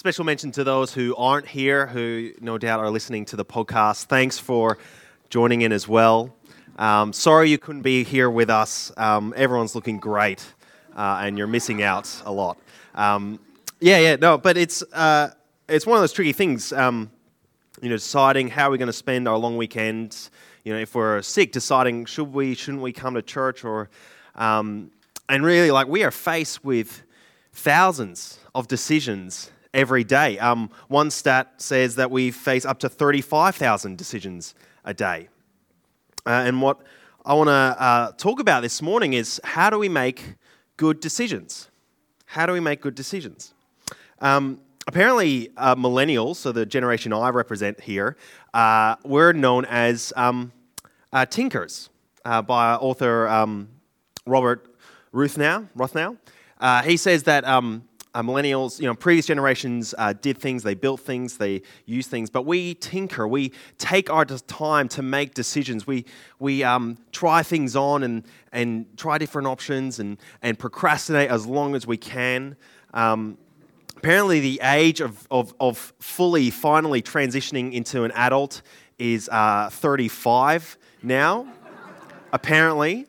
Special mention to those who aren't here, who no doubt are listening to the podcast. Thanks for joining in as well. Um, sorry you couldn't be here with us. Um, everyone's looking great, uh, and you're missing out a lot. Um, yeah, yeah, no, but it's uh, it's one of those tricky things. Um, you know, deciding how we're going to spend our long weekend. You know, if we're sick, deciding should we, shouldn't we come to church, or um, and really, like we are faced with thousands of decisions every day. Um, one stat says that we face up to 35,000 decisions a day. Uh, and what I want to uh, talk about this morning is how do we make good decisions? How do we make good decisions? Um, apparently, uh, millennials, so the generation I represent here, uh, we're known as um, uh, tinkers uh, by author um, Robert Ruthnow. Rothnow. he says that um, uh, millennials, you know, previous generations uh, did things, they built things, they used things, but we tinker, we take our time to make decisions. We, we um, try things on and, and try different options and, and procrastinate as long as we can. Um, apparently, the age of, of, of fully, finally transitioning into an adult is uh, 35 now, apparently.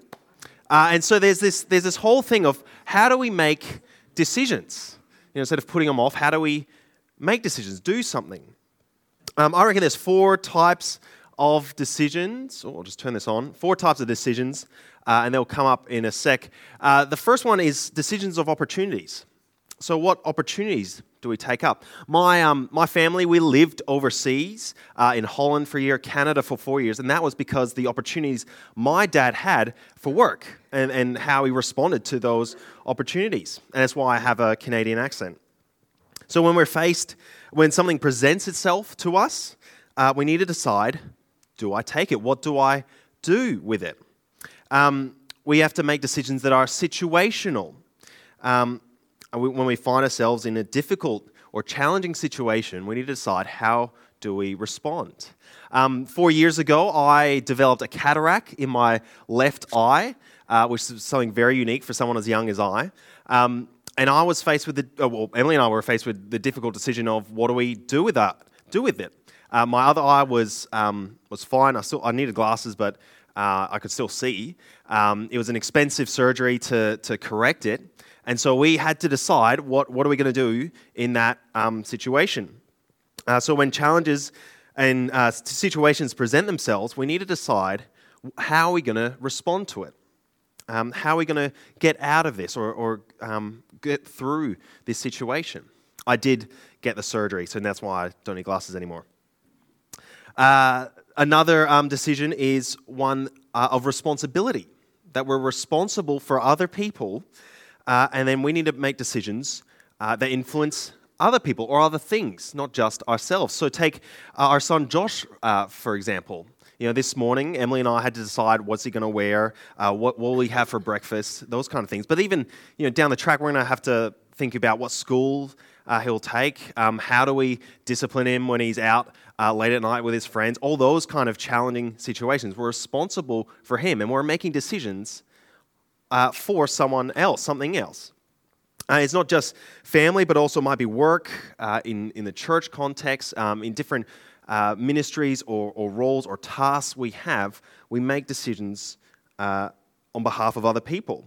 Uh, and so there's this, there's this whole thing of how do we make decisions. You know, instead of putting them off, how do we make decisions, do something? Um, I reckon there's four types of decisions. Oh, I'll just turn this on. Four types of decisions, uh, and they'll come up in a sec. Uh, the first one is decisions of opportunities. So, what opportunities do we take up? My, um, my family, we lived overseas uh, in Holland for a year, Canada for four years, and that was because the opportunities my dad had for work and, and how he responded to those opportunities. And that's why I have a Canadian accent. So, when we're faced, when something presents itself to us, uh, we need to decide do I take it? What do I do with it? Um, we have to make decisions that are situational. Um, when we find ourselves in a difficult or challenging situation, we need to decide how do we respond. Um, four years ago, I developed a cataract in my left eye, uh, which is something very unique for someone as young as I. Um, and I was faced with the, uh, well, Emily and I were faced with the difficult decision of what do we do with that, do with it. Uh, my other eye was um, was fine. I still I needed glasses, but uh, I could still see. Um, it was an expensive surgery to to correct it, and so we had to decide what, what are we going to do in that um, situation. Uh, so when challenges and uh, situations present themselves, we need to decide how are we going to respond to it? Um, how are we going to get out of this or, or um, get through this situation? I did get the surgery, so that's why I don't need glasses anymore. Uh, another um, decision is one uh, of responsibility, that we're responsible for other people uh, and then we need to make decisions uh, that influence other people or other things, not just ourselves. So take uh, our son Josh, uh, for example. You know, this morning, Emily and I had to decide what's he going to wear, uh, what will he have for breakfast, those kind of things. But even, you know, down the track, we're going to have to think about what school uh, he'll take, um, how do we discipline him when he's out uh, late at night with his friends, all those kind of challenging situations. We're responsible for him, and we're making decisions uh, for someone else, something else. Uh, it's not just family, but also might be work uh, in, in the church context, um, in different uh, ministries or, or, roles or tasks we have. We make decisions uh, on behalf of other people.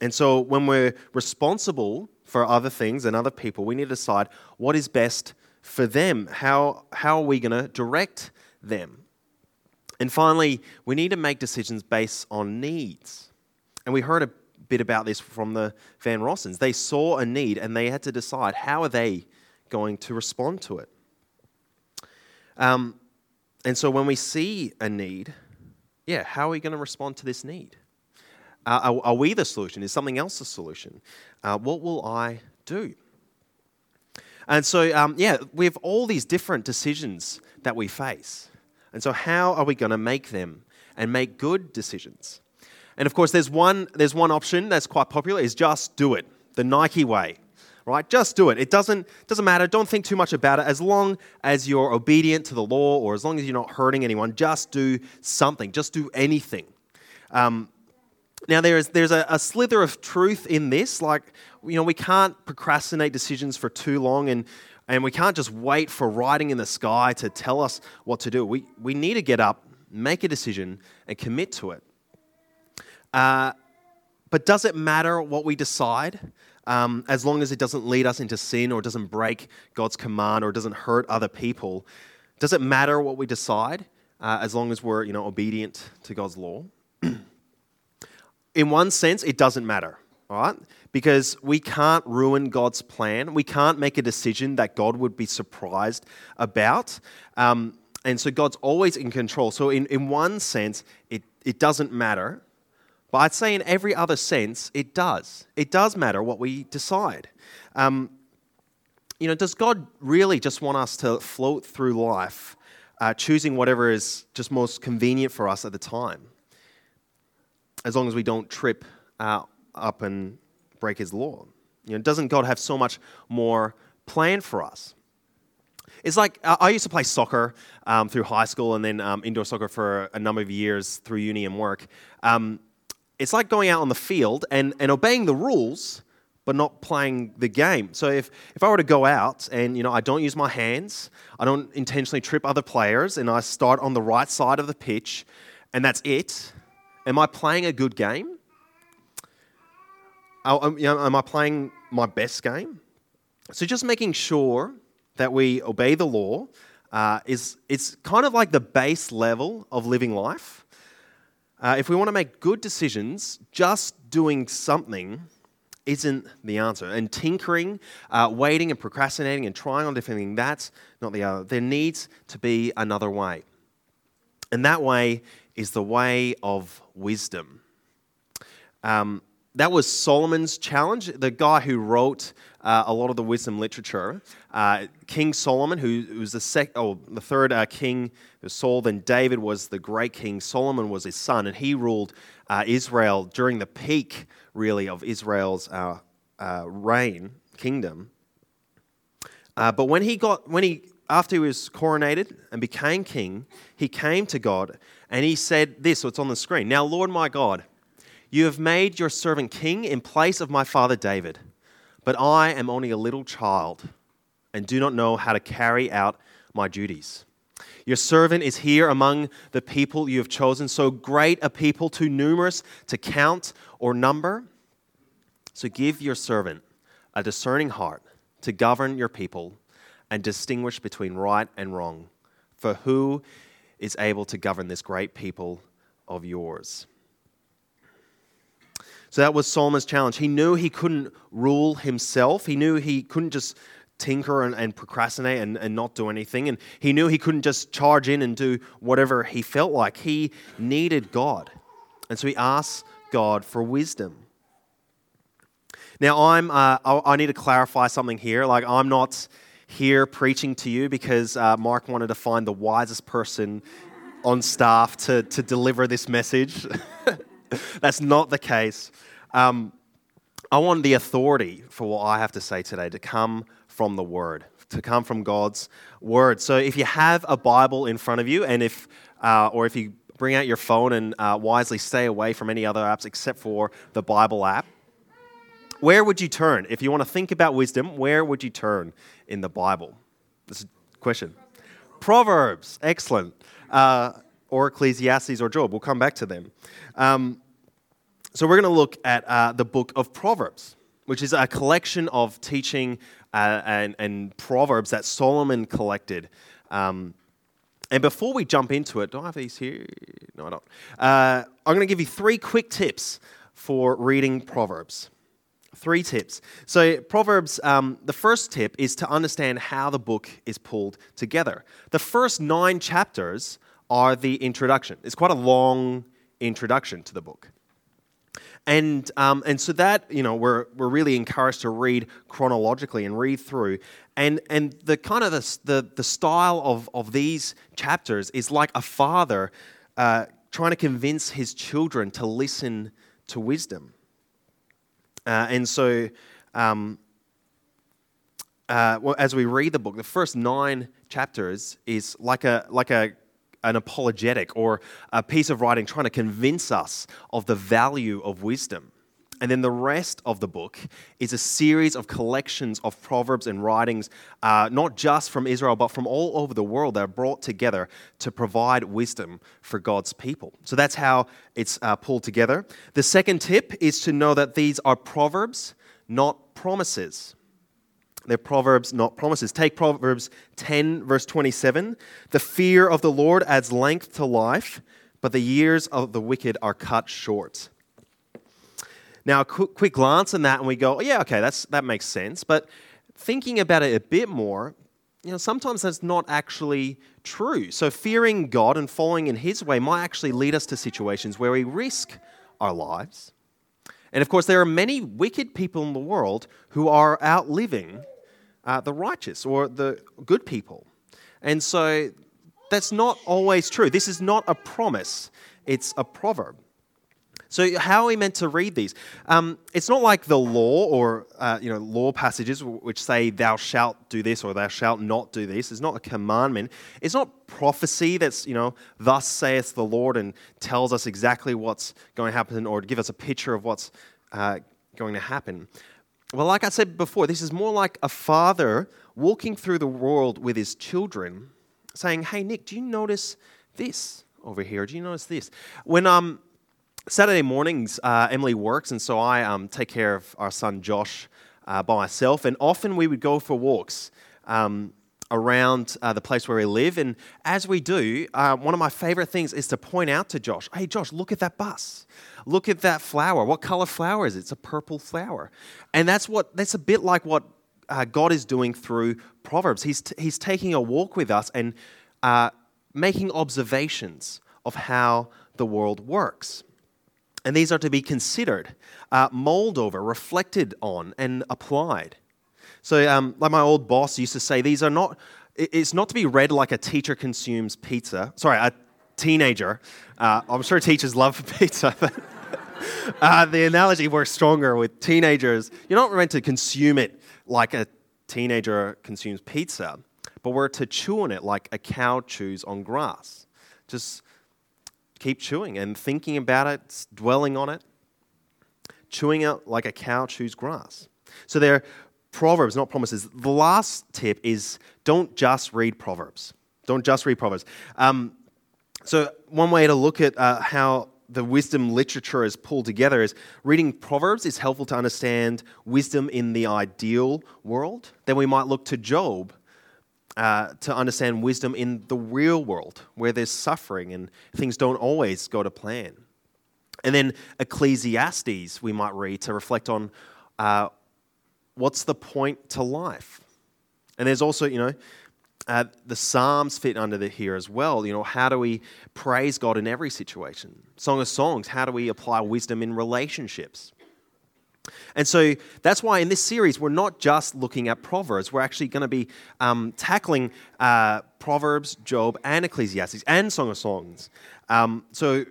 And so when we're responsible for other things and other people, we need to decide what is best for them. How, how are we going to direct them? And finally, we need to make decisions based on needs. And we heard a bit about this from the Van Rossens. They saw a need and they had to decide how are they going to respond to it. Um, and so when we see a need, yeah, how are we going to respond to this need? Are, are, we the solution? Is something else the solution? Uh, what will I do? And so, um, yeah, we have all these different decisions that we face. And so, how are we going to make them and make good decisions? And of course, there's one, there's one option that's quite popular is just do it, the Nike way. Right? Just do it. It doesn't, doesn't matter. Don't think too much about it. As long as you're obedient to the law or as long as you're not hurting anyone, just do something. Just do anything. Um, now, there is, there's a, a, slither of truth in this. Like, you know, we can't procrastinate decisions for too long and, and we can't just wait for writing in the sky to tell us what to do. We, we need to get up, make a decision, and commit to it. Uh, but does it matter what we decide? Um, as long as it doesn't lead us into sin or doesn't break God's command or doesn't hurt other people, does it matter what we decide uh, as long as we're you know, obedient to God's law? In one sense, it doesn't matter, all right? Because we can't ruin God's plan. We can't make a decision that God would be surprised about. Um, and so God's always in control. So, in, in one sense, it, it doesn't matter. But I'd say in every other sense, it does. It does matter what we decide. Um, you know, does God really just want us to float through life, uh, choosing whatever is just most convenient for us at the time? As long as we don't trip uh, up and break His law. You know, doesn't God have so much more planned for us? It's like I used to play soccer um, through high school and then um, indoor soccer for a number of years through uni and work. Um, it's like going out on the field and, and obeying the rules, but not playing the game. So if, if I were to go out and you know I don't use my hands, I don't intentionally trip other players, and I start on the right side of the pitch, and that's it, am I playing a good game? Know, am I playing my best game? So just making sure that we obey the law uh, is it's kind of like the base level of living life. Uh, if we want to make good decisions, just doing something isn't the answer. And tinkering, uh, waiting and procrastinating and trying on different things, that's not the other. There needs to be another way. And that way is the way of wisdom. Um, that was Solomon's challenge, the guy who wrote uh, a lot of the wisdom literature. Uh, king Solomon, who, was the, sec- oh, the third uh, king, Saul, then David was the great king. Solomon was his son, and he ruled uh, Israel during the peak, really, of Israel's uh, uh, reign, kingdom. but when he got, when he, after he was coronated and became king, he came to God and he said this, so it's on the screen. Now, Lord my God, you have made your servant king in place of my father David, but I am only a little child and do not know how to carry out my duties. Your servant is here among the people you have chosen, so great a people, too numerous to count or number. So give your servant a discerning heart to govern your people and distinguish between right and wrong. For who is able to govern this great people of yours? So that was Solomon's challenge. He knew he couldn't rule himself. He knew he couldn't just tinker and, and procrastinate and, and not do anything. And he knew he couldn't just charge in and do whatever he felt like. He needed God. And so he asked God for wisdom. Now, I'm, uh, I need to clarify something here. Like, I'm not here preaching to you because uh, Mark wanted to find the wisest person on staff to, to deliver this message. That's not the case. Um, I want the authority for what I have to say today to come from the Word, to come from God's Word. So if you have a Bible in front of you, and if, uh, or if you bring out your phone and uh, wisely stay away from any other apps except for the Bible app, where would you turn? If you want to think about wisdom, where would you turn in the Bible? This is a question. Proverbs, excellent. Uh, or Ecclesiastes or Job. We'll come back to them. Um, so we're going to look at uh, the book of Proverbs, which is a collection of teaching uh, and, and, proverbs that Solomon collected. Um, and before we jump into it, do I have these here? No, I don't. Uh, I'm going to give you three quick tips for reading Proverbs. Three tips. So, Proverbs, um, the first tip is to understand how the book is pulled together. The first nine chapters are the introduction. It's quite a long introduction to the book. And, um, and so that, you know, we're, we're really encouraged to read chronologically and read through. And, and the kind of the, the, the style of, of these chapters is like a father uh, trying to convince his children to listen to wisdom. Uh, and so, um, uh, well, as we read the book, the first nine chapters is like a, like a an apologetic or a piece of writing trying to convince us of the value of wisdom. And then the rest of the book is a series of collections of proverbs and writings, uh, not just from Israel, but from all over the world that are brought together to provide wisdom for God's people. So that's how it's uh, pulled together. The second tip is to know that these are proverbs, not promises. They're proverbs, not promises. Take Proverbs 10, verse 27. The fear of the Lord adds length to life, but the years of the wicked are cut short. Now, a quick, quick glance on that, and we go, oh, yeah, okay, that's, that makes sense. But thinking about it a bit more, you know, sometimes that's not actually true. So, fearing God and following in His way might actually lead us to situations where we risk our lives. And of course, there are many wicked people in the world who are outliving uh, the righteous or the good people. And so that's not always true. This is not a promise, it's a proverb. So, how are we meant to read these? Um, it's not like the law or uh, you know law passages which say "thou shalt do this" or "thou shalt not do this." It's not a commandment. It's not prophecy that's you know "thus saith the Lord" and tells us exactly what's going to happen or give us a picture of what's uh, going to happen. Well, like I said before, this is more like a father walking through the world with his children, saying, "Hey, Nick, do you notice this over here? Do you notice this?" When um Saturday mornings, uh, Emily works, and so I um, take care of our son Josh uh, by myself. And often we would go for walks um, around uh, the place where we live. And as we do, uh, one of my favorite things is to point out to Josh, hey, Josh, look at that bus. Look at that flower. What color flower is it? It's a purple flower. And that's what that's a bit like what uh, God is doing through Proverbs. He's, t- he's taking a walk with us and uh, making observations of how the world works. And these are to be considered, uh, mulled over, reflected on, and applied. So, um, like my old boss used to say, these are not, it's not to be read like a teacher consumes pizza. Sorry, a teenager. Uh, I'm sure teachers love pizza. uh, the analogy works stronger with teenagers. You're not meant to consume it like a teenager consumes pizza, but we're to chew on it like a cow chews on grass. Just keep chewing and thinking about it, dwelling on it, chewing it like a cow chews grass. So there are proverbs, not promises. The last tip is don't just read proverbs. Don't just read proverbs. Um, so one way to look at uh, how the wisdom literature is pulled together is reading proverbs is helpful to understand wisdom in the ideal world. Then we might look to Job uh, to understand wisdom in the real world where there's suffering and things don't always go to plan. And then Ecclesiastes, we might read to reflect on uh, what's the point to life. And there's also, you know, uh, the Psalms fit under the, here as well. You know, how do we praise God in every situation? Song of Songs, how do we apply wisdom in relationships? And so that's why in this series, we're not just looking at Proverbs. We're actually going to be um, tackling uh, Proverbs, Job, and Ecclesiastes, and Song of Songs. Um, so,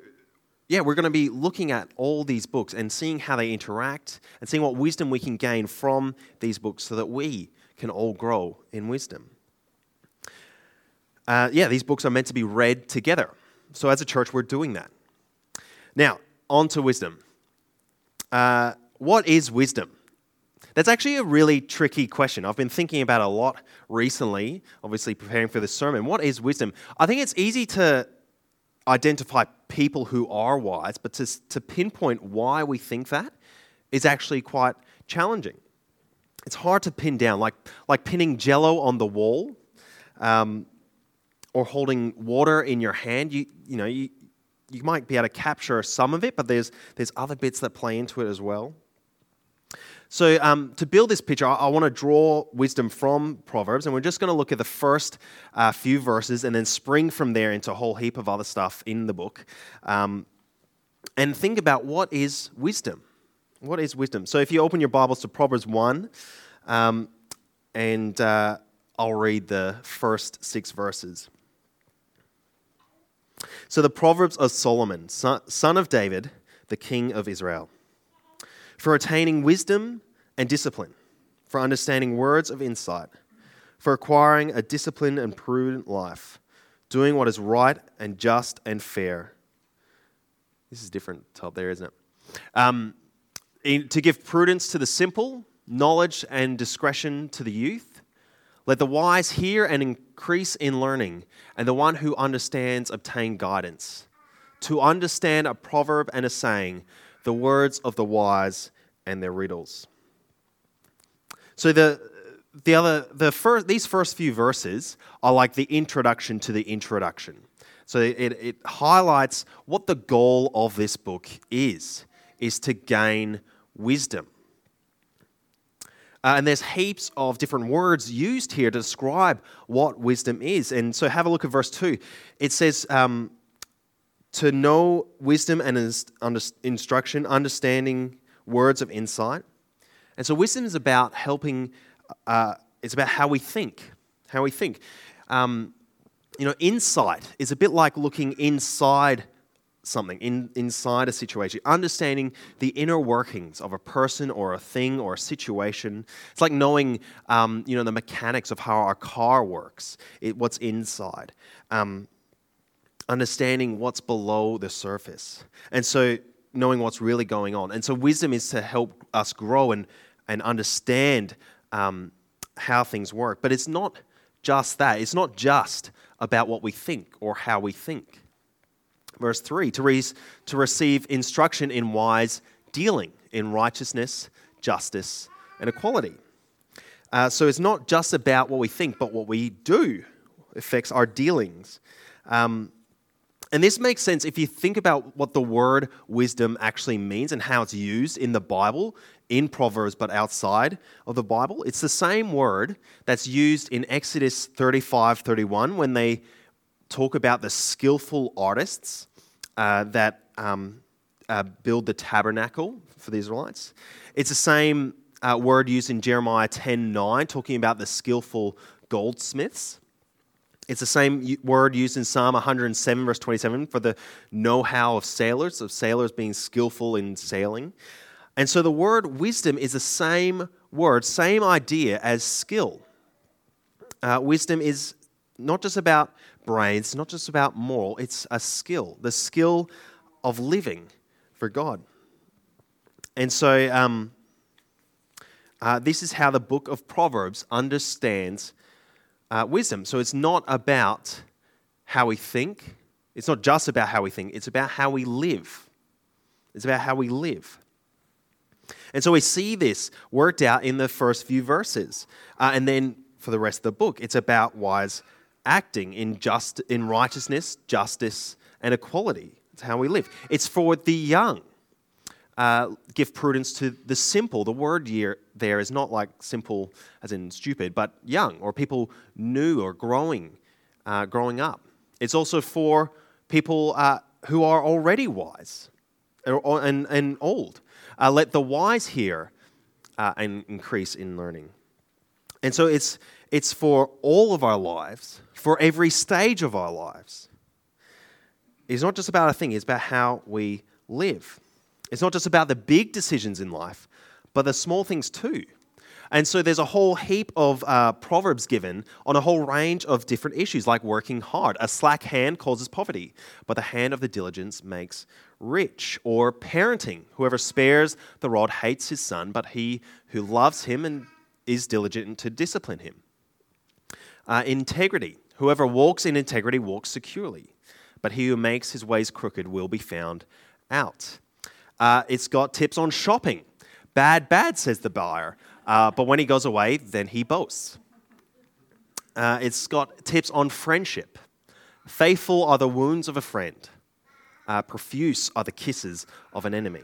yeah, we're going to be looking at all these books and seeing how they interact and seeing what wisdom we can gain from these books so that we can all grow in wisdom. Uh, yeah, these books are meant to be read together. So, as a church, we're doing that. Now, on to wisdom. Uh, what is wisdom? That's actually a really tricky question. I've been thinking about a lot recently, obviously preparing for this sermon. What is wisdom? I think it's easy to identify people who are wise, but to, to pinpoint why we think that is actually quite challenging. It's hard to pin down, like, like pinning jello on the wall um, or holding water in your hand. You, you know, you, you might be able to capture some of it, but there's, there's other bits that play into it as well. So, um, to build this picture, I, I want to draw wisdom from Proverbs, and we're just going to look at the first uh, few verses and then spring from there into a whole heap of other stuff in the book. Um, and think about what is wisdom? What is wisdom? So, if you open your Bibles to Proverbs 1, um, and uh, I'll read the first six verses. So, the Proverbs of Solomon, son of David, the king of Israel for attaining wisdom and discipline, for understanding words of insight, for acquiring a disciplined and prudent life, doing what is right and just and fair. This is different top there, isn't it? Um, in, to give prudence to the simple, knowledge and discretion to the youth. Let the wise hear and increase in learning, and the one who understands obtain guidance. To understand a proverb and a saying, the words of the wise and their riddles. So the the other the first these first few verses are like the introduction to the introduction. So it, it highlights what the goal of this book is, is to gain wisdom. Uh, and there's heaps of different words used here to describe what wisdom is. And so have a look at verse 2. It says, um, to know wisdom and instruction, understanding words of insight. And so wisdom is about helping, uh, it's about how we think. How we think. Um, you know, insight is a bit like looking inside something, in, inside a situation, understanding the inner workings of a person or a thing or a situation. It's like knowing, um, you know, the mechanics of how our car works, it, what's inside, um, understanding what's below the surface. And so knowing what's really going on. And so wisdom is to help us grow and, and understand um, how things work. But it's not just that. It's not just about what we think or how we think. Verse 3 to, re- to receive instruction in wise dealing, in righteousness, justice, and equality. Uh, so it's not just about what we think, but what we do affects our dealings. Um, and this makes sense if you think about what the word wisdom actually means and how it's used in the Bible, in Proverbs, but outside of the Bible. It's the same word that's used in Exodus 35 31 when they talk about the skillful artists uh, that um, uh, build the tabernacle for the Israelites. It's the same uh, word used in Jeremiah 10 9, talking about the skillful goldsmiths. It's the same word used in Psalm 107, verse 27, for the know how of sailors, of sailors being skillful in sailing. And so the word wisdom is the same word, same idea as skill. Uh, wisdom is not just about brains, not just about moral, it's a skill, the skill of living for God. And so um, uh, this is how the book of Proverbs understands uh, wisdom. So it's not about how we think, it's not just about how we think, it's about how we live. It's about how we live. And so we see this worked out in the first few verses. Uh, and then for the rest of the book, it's about wise acting in, just, in righteousness, justice, and equality. It's how we live. It's for the young uh, give prudence to the simple. The word here, there is not like simple as in stupid, but young or people new or growing, uh, growing up. It's also for people uh, who are already wise or, and, and old. Uh, let the wise hear uh, and increase in learning. And so it's, it's for all of our lives, for every stage of our lives. It's not just about a thing, it's about how we live. It's not just about the big decisions in life, but the small things too. And so there's a whole heap of uh, proverbs given on a whole range of different issues, like working hard. A slack hand causes poverty, but the hand of the diligence makes rich. Or parenting. Whoever spares the rod hates his son, but he who loves him and is diligent to discipline him. Uh, integrity. Whoever walks in integrity walks securely, but he who makes his ways crooked will be found out. Uh, it's got tips on shopping. Bad, bad, says the buyer. Uh, but when he goes away, then he boasts. Uh, it's got tips on friendship. Faithful are the wounds of a friend, uh, profuse are the kisses of an enemy.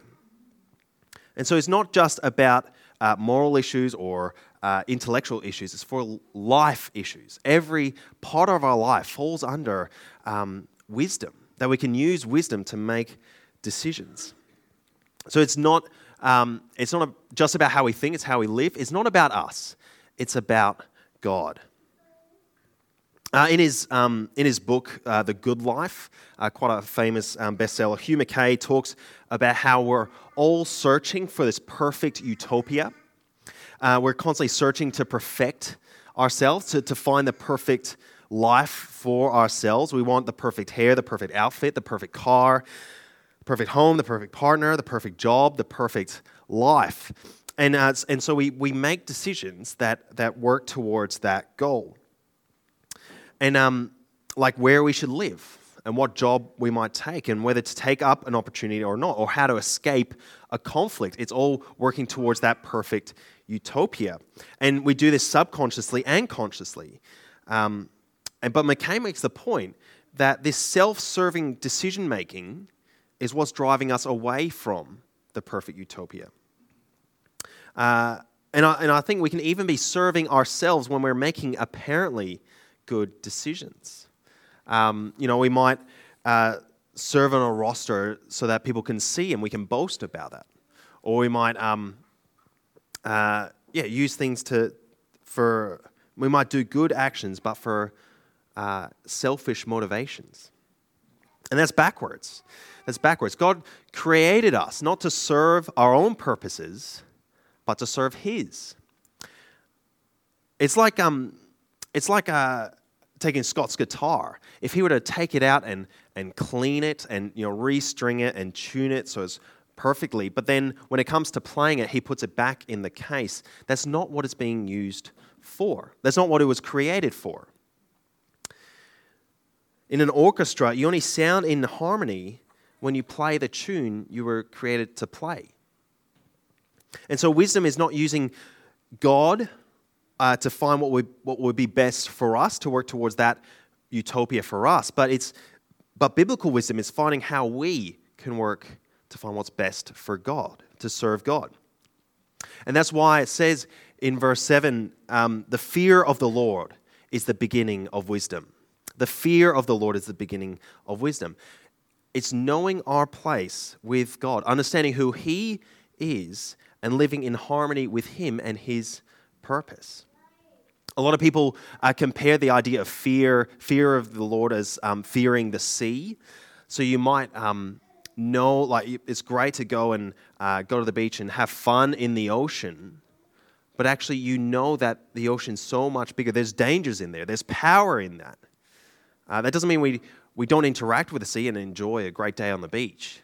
And so it's not just about uh, moral issues or uh, intellectual issues, it's for life issues. Every part of our life falls under um, wisdom, that we can use wisdom to make decisions. So it's not, um, it's not just about how we think, it's how we live. It's not about us, it's about God. Uh, in, his, um, in his book, uh, The Good Life, uh, quite a famous um, bestseller, Hugh Mackay talks about how we're all searching for this perfect utopia. Uh, we're constantly searching to perfect ourselves, to, to find the perfect life for ourselves. We want the perfect hair, the perfect outfit, the perfect car, perfect home, the perfect partner, the perfect job, the perfect life. And, uh, and so we, we make decisions that, that work towards that goal. And um, like where we should live and what job we might take and whether to take up an opportunity or not, or how to escape a conflict. It's all working towards that perfect utopia. And we do this subconsciously and consciously. Um, and, but Mackay makes the point that this self serving decision making is what's driving us away from the perfect utopia. Uh, and, I, and I think we can even be serving ourselves when we're making apparently good decisions. Um, you know, we might uh, serve on a roster so that people can see and we can boast about that. Or we might, um, uh, yeah, use things to, for, we might do good actions, but for uh, selfish motivations. And that's backwards. That's backwards. God created us not to serve our own purposes, but to serve His. It's like, um, it's like uh, taking Scott's guitar. If he were to take it out and, and clean it and you know, restring it and tune it so it's perfectly, but then when it comes to playing it, he puts it back in the case, that's not what it's being used for. That's not what it was created for. In an orchestra, you only sound in harmony when you play the tune you were created to play. And so, wisdom is not using God uh, to find what would, what would be best for us, to work towards that utopia for us, but, it's, but biblical wisdom is finding how we can work to find what's best for God, to serve God. And that's why it says in verse 7 um, the fear of the Lord is the beginning of wisdom. The fear of the Lord is the beginning of wisdom. It's knowing our place with God, understanding who He is, and living in harmony with Him and His purpose. A lot of people uh, compare the idea of fear, fear of the Lord, as um, fearing the sea. So you might um, know, like, it's great to go and uh, go to the beach and have fun in the ocean, but actually, you know that the ocean's so much bigger. There's dangers in there, there's power in that. Uh, that doesn't mean we, we don't interact with the sea and enjoy a great day on the beach,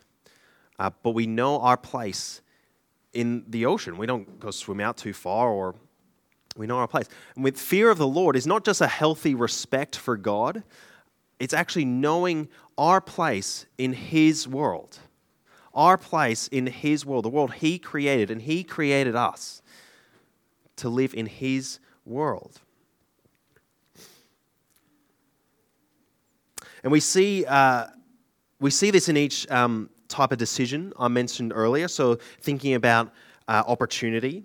uh, but we know our place in the ocean. We don't go swim out too far or we know our place. And with fear of the Lord is not just a healthy respect for God, it's actually knowing our place in His world. Our place in His world, the world He created, and He created us to live in His world. And we see, uh, we see this in each um, type of decision I mentioned earlier. So, thinking about uh, opportunity,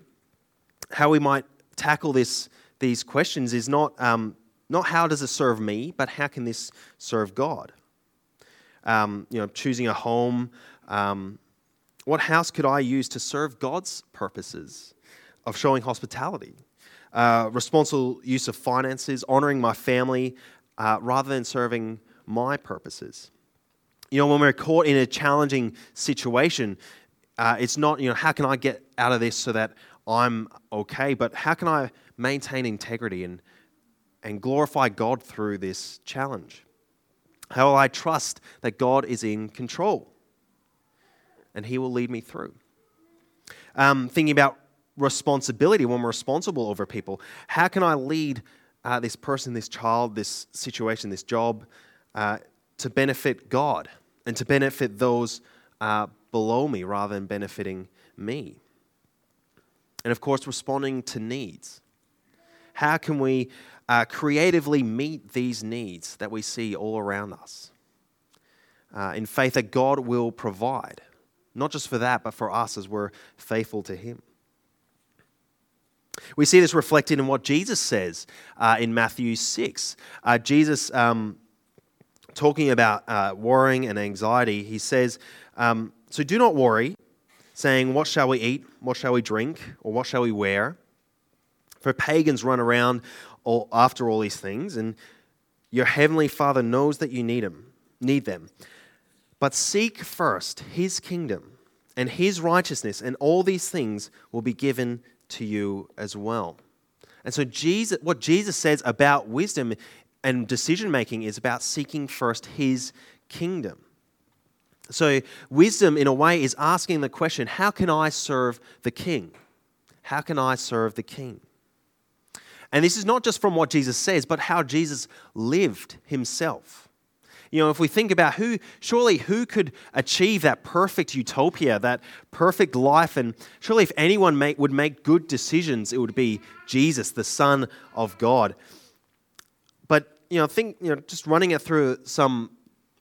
how we might tackle this, these questions is not, um, not how does it serve me, but how can this serve God? Um, you know, choosing a home. Um, what house could I use to serve God's purposes of showing hospitality? Uh, responsible use of finances, honoring my family, uh, rather than serving my purposes. You know, when we're caught in a challenging situation, uh, it's not, you know, how can I get out of this so that I'm okay, but how can I maintain integrity and, and glorify God through this challenge? How will I trust that God is in control and He will lead me through? Um, thinking about responsibility when we're responsible over people, how can I lead uh, this person, this child, this situation, this job, uh, to benefit God and to benefit those uh, below me rather than benefiting me. And of course, responding to needs. How can we uh, creatively meet these needs that we see all around us? Uh, in faith that God will provide, not just for that, but for us as we're faithful to Him. We see this reflected in what Jesus says uh, in Matthew 6. Uh, Jesus um, talking about uh, worrying and anxiety, he says, um, So do not worry, saying, What shall we eat? What shall we drink? Or what shall we wear? For pagans run around all, after all these things, and your heavenly Father knows that you need, him, need them. But seek first his kingdom and his righteousness, and all these things will be given to you as well. And so, Jesus, what Jesus says about wisdom and decision making is about seeking first his kingdom. So, wisdom, in a way, is asking the question how can I serve the king? How can I serve the king? And this is not just from what Jesus says, but how Jesus lived himself. You know, if we think about who, surely who could achieve that perfect utopia, that perfect life, and surely if anyone make, would make good decisions, it would be Jesus, the Son of God. You know, think, you know, just running it through some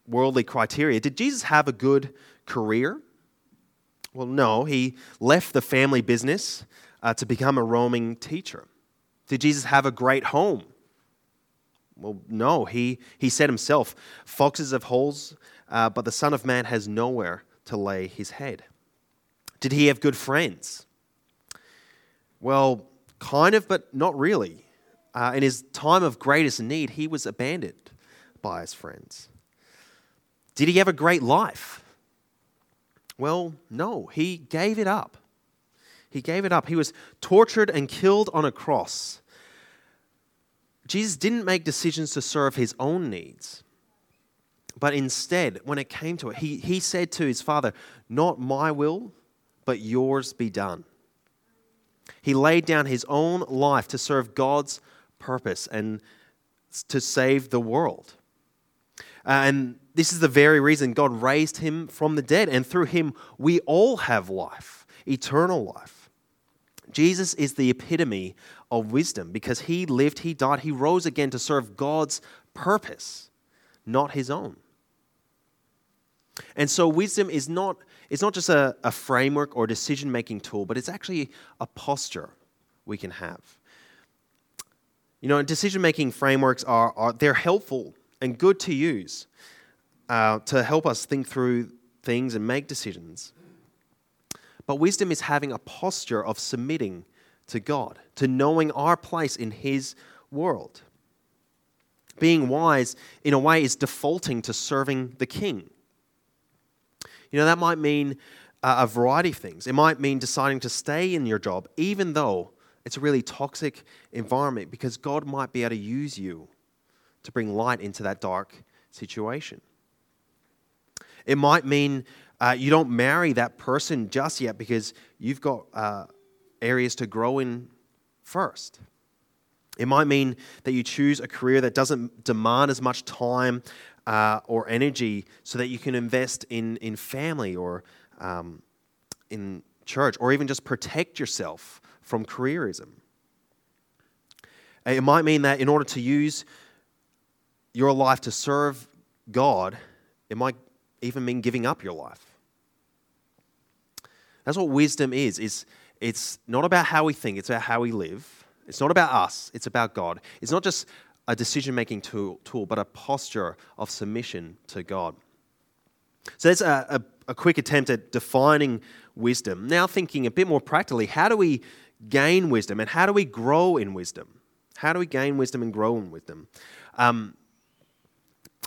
worldly criteria, did Jesus have a good career? Well, no. He left the family business uh, to become a roaming teacher. Did Jesus have a great home? Well, no. He, he said himself, Foxes have holes, uh, but the Son of Man has nowhere to lay his head. Did he have good friends? Well, kind of, but not really. Uh, in his time of greatest need, he was abandoned by his friends. Did he have a great life? Well, no. He gave it up. He gave it up. He was tortured and killed on a cross. Jesus didn't make decisions to serve his own needs. But instead, when it came to it, he, he said to his father, Not my will, but yours be done. He laid down his own life to serve God's purpose and to save the world. Uh, and this is the very reason God raised him from the dead. And through him, we all have life, eternal life. Jesus is the epitome of wisdom because he lived, he died, he rose again to serve God's purpose, not his own. And so, wisdom is not, it's not just a, a framework or decision making tool, but it's actually a posture we can have. You know, decision making frameworks are, are they're helpful and good to use uh, to help us think through things and make decisions. But wisdom is having a posture of submitting to God, to knowing our place in His world. Being wise, in a way, is defaulting to serving the king. You know, that might mean a variety of things. It might mean deciding to stay in your job, even though it's a really toxic environment, because God might be able to use you to bring light into that dark situation. It might mean uh, you don't marry that person just yet because you've got uh, areas to grow in first. It might mean that you choose a career that doesn't demand as much time uh, or energy so that you can invest in, in family or um, in church or even just protect yourself from careerism. It might mean that in order to use your life to serve God, it might even mean giving up your life. That's what wisdom is. It's, it's not about how we think, it's about how we live. It's not about us, it's about God. It's not just a decision making tool, tool, but a posture of submission to God. So that's a, a, a quick attempt at defining wisdom. Now, thinking a bit more practically, how do we gain wisdom and how do we grow in wisdom? How do we gain wisdom and grow in wisdom? Um,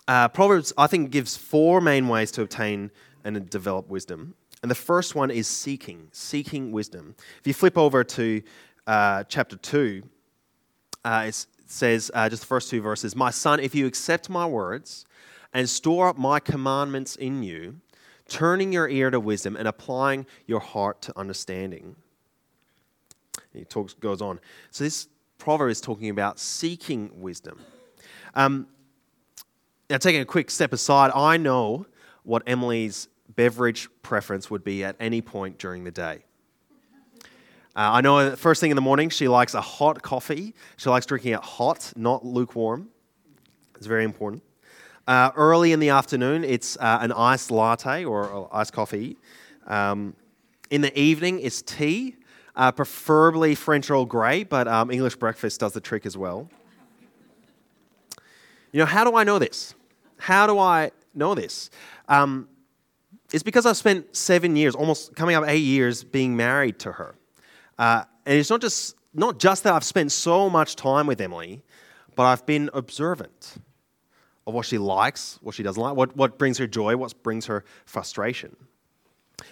uh, Proverbs, I think, gives four main ways to obtain and develop wisdom. And the first one is seeking, seeking wisdom. If you flip over to uh, chapter 2, uh, it says, uh, just the first two verses My son, if you accept my words and store up my commandments in you, turning your ear to wisdom and applying your heart to understanding. He talks, goes on. So this proverb is talking about seeking wisdom. Um, now, taking a quick step aside, I know what Emily's beverage preference would be at any point during the day. Uh, I know first thing in the morning, she likes a hot coffee. She likes drinking it hot, not lukewarm. It's very important. Uh, early in the afternoon, it's uh, an iced latte or iced coffee. Um, in the evening, it's tea, uh, preferably French Earl Grey, but um, English breakfast does the trick as well. You know, how do I know this? How do I know this? Um, it's because I've spent seven years, almost coming up eight years, being married to her. Uh, and it's not just, not just that I've spent so much time with Emily, but I've been observant of what she likes, what she doesn't like, what, what brings her joy, what brings her frustration.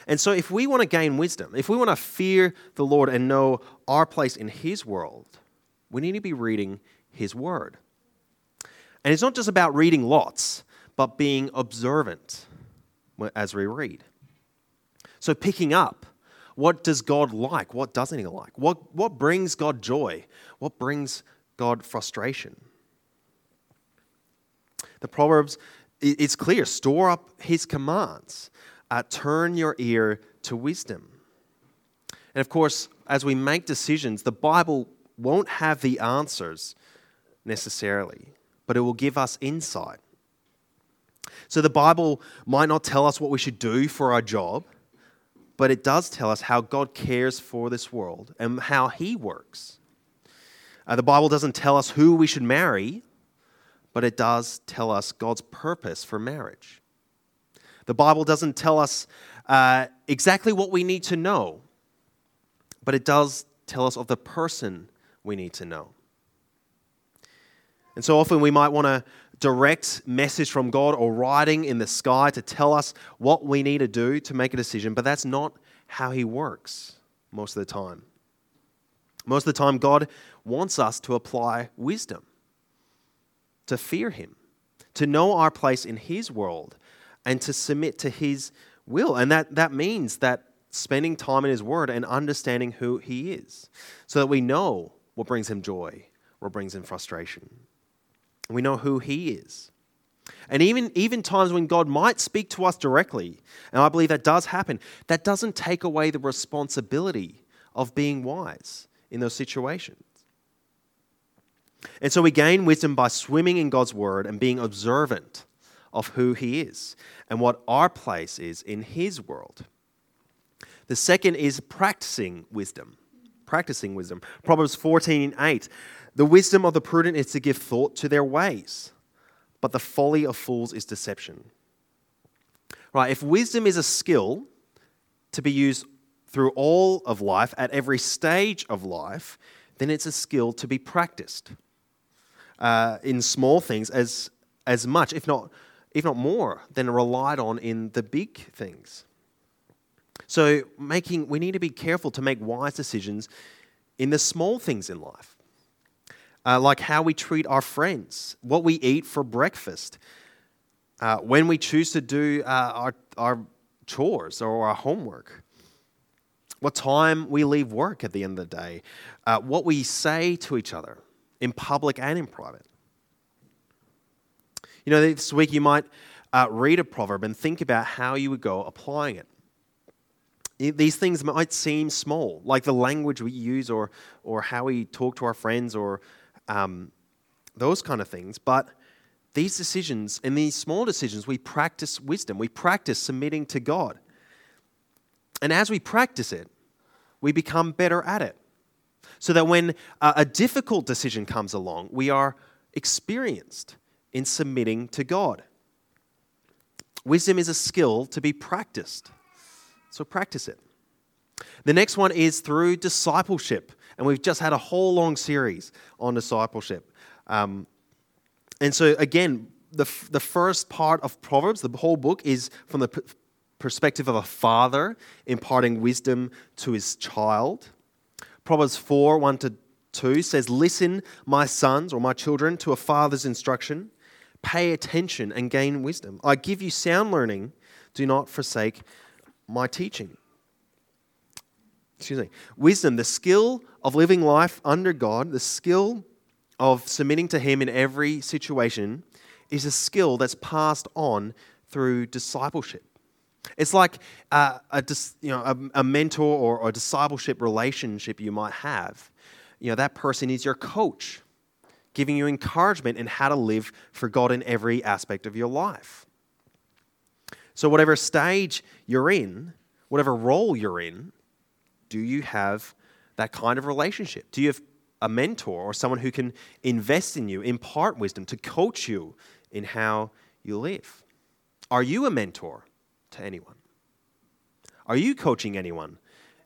And so, if we want to gain wisdom, if we want to fear the Lord and know our place in His world, we need to be reading His Word. And it's not just about reading lots, but being observant as we read. So, picking up, what does God like? What doesn't He like? What, what brings God joy? What brings God frustration? The Proverbs, it's clear store up His commands, uh, turn your ear to wisdom. And of course, as we make decisions, the Bible won't have the answers necessarily, but it will give us insight. So the Bible might not tell us what we should do for our job, but it does tell us how God cares for this world and how He works. Uh, the Bible doesn't tell us who we should marry, but it does tell us God's purpose for marriage. The Bible doesn't tell us uh, exactly what we need to know, but it does tell us of the person we need to know. And so often we might want a direct message from God or writing in the sky to tell us what we need to do to make a decision, but that's not how He works most of the time. Most of the time, God wants us to apply wisdom, to fear Him, to know our place in His world, and to submit to His will. And that, that means that spending time in His Word and understanding who He is so that we know what brings Him joy, what brings Him frustration. We know who He is. And even, even times when God might speak to us directly, and I believe that does happen, that doesn't take away the responsibility of being wise in those situations. And so we gain wisdom by swimming in God's word and being observant of who He is and what our place is in His world. The second is practicing wisdom. Practicing wisdom. Proverbs 14 8. The wisdom of the prudent is to give thought to their ways, but the folly of fools is deception. Right, if wisdom is a skill to be used through all of life, at every stage of life, then it's a skill to be practiced uh, in small things as, as much, if not, if not more, than relied on in the big things. So, making, we need to be careful to make wise decisions in the small things in life uh, like how we treat our friends, what we eat for breakfast, uh, when we choose to do uh, our, our chores or our homework, what time we leave work at the end of the day, uh, what we say to each other in public and in private. You know, this week you might uh, read a proverb and think about how you would go applying it these things might seem small, like the language we use or, or how we talk to our friends or um, those kind of things. But these decisions and these small decisions, we practice wisdom, we practice submitting to God. And as we practice it, we become better at it. So that when a difficult decision comes along, we are experienced in submitting to God. Wisdom is a skill to be practiced. So practice it. The next one is through discipleship. And we've just had a whole long series on discipleship. Um, and so, again, the, the first part of Proverbs, the whole book, is from the p- perspective of a father imparting wisdom to his child. Proverbs 4 1 to 2 says, Listen, my sons or my children, to a father's instruction. Pay attention and gain wisdom. I give you sound learning. Do not forsake my teaching excuse me, wisdom, the skill of living life under God, the skill of submitting to Him in every situation, is a skill that's passed on through discipleship. It's like uh, a, you know, a, a mentor or a discipleship relationship you might have. You know, that person is your coach, giving you encouragement in how to live for God in every aspect of your life. So, whatever stage you're in, whatever role you're in, do you have that kind of relationship? Do you have a mentor or someone who can invest in you, impart wisdom, to coach you in how you live? Are you a mentor to anyone? Are you coaching anyone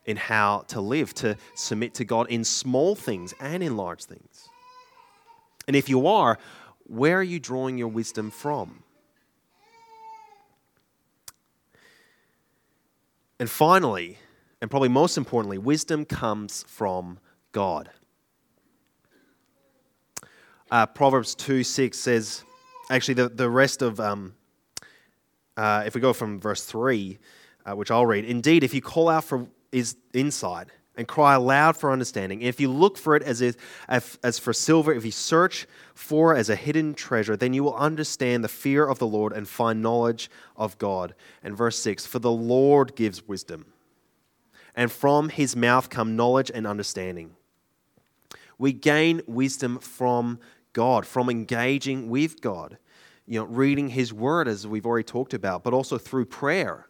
in how to live, to submit to God in small things and in large things? And if you are, where are you drawing your wisdom from? And finally, and probably most importantly, wisdom comes from God. Uh, Proverbs 2 6 says, actually, the, the rest of um, uh, if we go from verse 3, uh, which I'll read, indeed, if you call out for is insight and cry aloud for understanding, if you look for it as, if, as for silver, if you search for as a hidden treasure, then you will understand the fear of the Lord and find knowledge of God. And verse 6 For the Lord gives wisdom, and from his mouth come knowledge and understanding. We gain wisdom from God, from engaging with God, you know, reading his word, as we've already talked about, but also through prayer,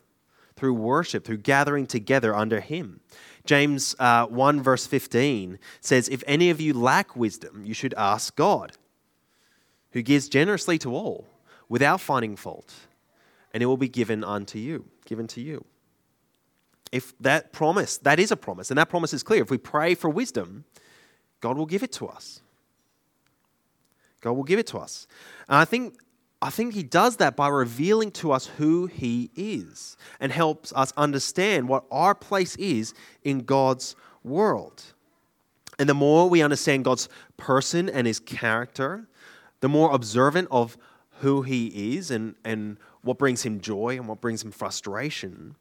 through worship, through gathering together under him. James uh, 1, verse 15 says, If any of you lack wisdom, you should ask God who gives generously to all without finding fault, and it will be given unto you, given to you. If that promise, that is a promise, and that promise is clear. If we pray for wisdom, God will give it to us. God will give it to us. And I think, I think He does that by revealing to us who He is and helps us understand what our place is in God's world. And the more we understand God's person and His character, the more observant of who he is and, and what brings him joy and what brings him frustration,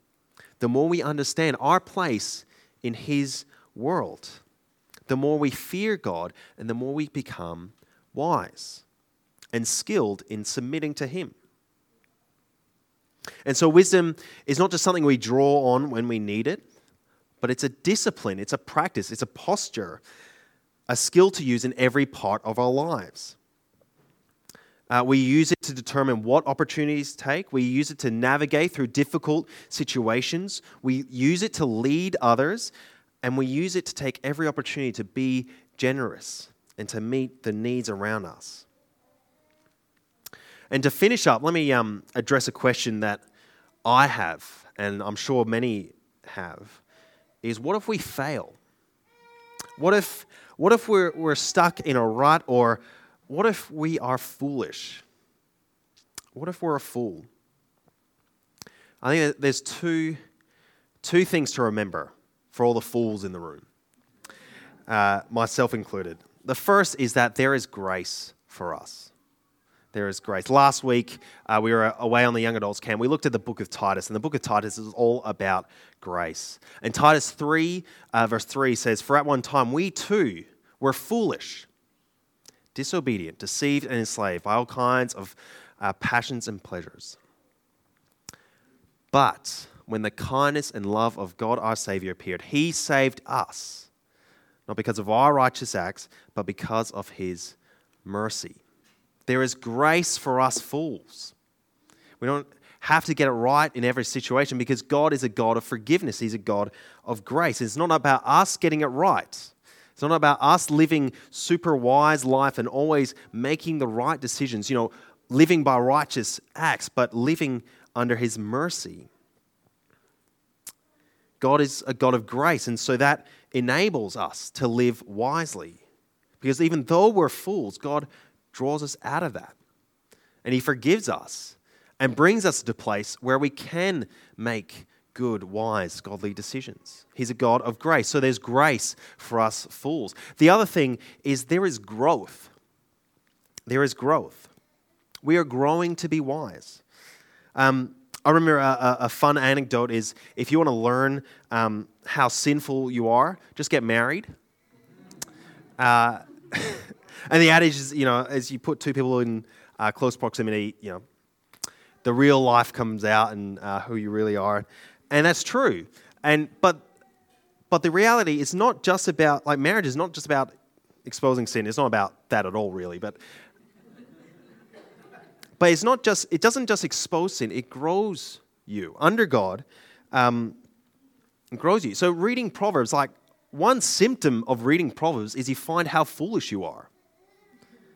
the more we understand our place in his world, the more we fear God and the more we become wise and skilled in submitting to him. And so, wisdom is not just something we draw on when we need it, but it's a discipline, it's a practice, it's a posture, a skill to use in every part of our lives. Uh, we use it to determine what opportunities to take. We use it to navigate through difficult situations. We use it to lead others. And we use it to take every opportunity to be generous and to meet the needs around us. And to finish up, let me um, address a question that I have, and I'm sure many have, is what if we fail? What if, what if we're, we're stuck in a rut or what if we are foolish? What if we're a fool? I think there's two, two things to remember for all the fools in the room, uh, myself included. The first is that there is grace for us. There is grace. Last week, uh, we were away on the young adults camp. We looked at the book of Titus, and the book of Titus is all about grace. And Titus 3, uh, verse 3 says, For at one time we too were foolish disobedient, deceived, and enslaved by all kinds of uh, passions and pleasures. But when the kindness and love of God our Savior appeared, He saved us, not because of our righteous acts, but because of His mercy. There is grace for us fools. We don't have to get it right in every situation because God is a God of forgiveness. He's a God of grace. It's not about us getting it right. It's not about us living super wise life and always making the right decisions, you know, living by righteous acts, but living under his mercy. God is a God of grace, and so that enables us to live wisely. Because even though we're fools, God draws us out of that. And he forgives us and brings us to a place where we can make good, wise, godly decisions. He's a God of grace. So there's grace for us fools. The other thing is there is growth. There is growth. We are growing to be wise. Um, I remember a, a, fun anecdote is if you want to learn um, how sinful you are, just get married. Uh, and the adage is, you know, as you put two people in uh, close proximity, you know, the real life comes out and uh, who you really are. And that's true. And but but the reality is not just about like marriage is not just about exposing sin. It's not about that at all, really. But but it's not just it doesn't just expose sin. It grows you under God. Um, it grows you. So reading Proverbs, like one symptom of reading Proverbs is you find how foolish you are.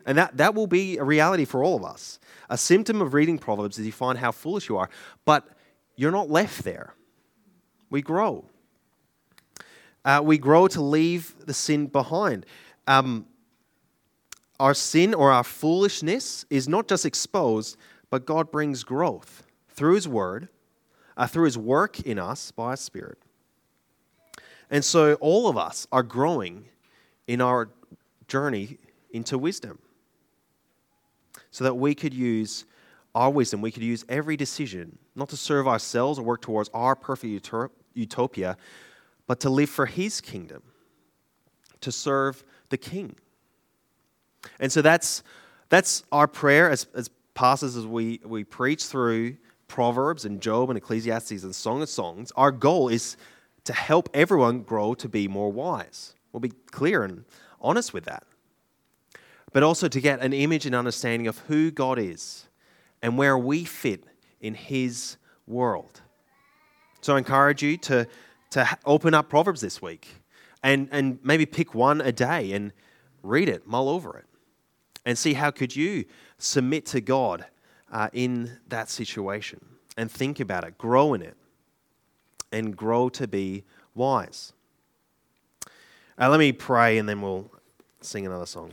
And that, that will be a reality for all of us. A symptom of reading Proverbs is you find how foolish you are. But you're not left there. We grow. Uh, we grow to leave the sin behind. Um, our sin or our foolishness is not just exposed, but God brings growth through His Word, uh, through His work in us by His Spirit. And so all of us are growing in our journey into wisdom so that we could use our wisdom, we could use every decision not to serve ourselves or work towards our perfect utopia, but to live for His kingdom, to serve the King. And so that's, that's our prayer as, as pastors as we, we preach through Proverbs and Job and Ecclesiastes and Song of Songs. Our goal is to help everyone grow to be more wise. We'll be clear and honest with that. But also to get an image and understanding of who God is and where we fit in His world. So I encourage you to, to open up Proverbs this week and, and maybe pick one a day and read it, mull over it, and see how could you submit to God uh, in that situation and think about it, grow in it, and grow to be wise. Uh, let me pray and then we'll sing another song.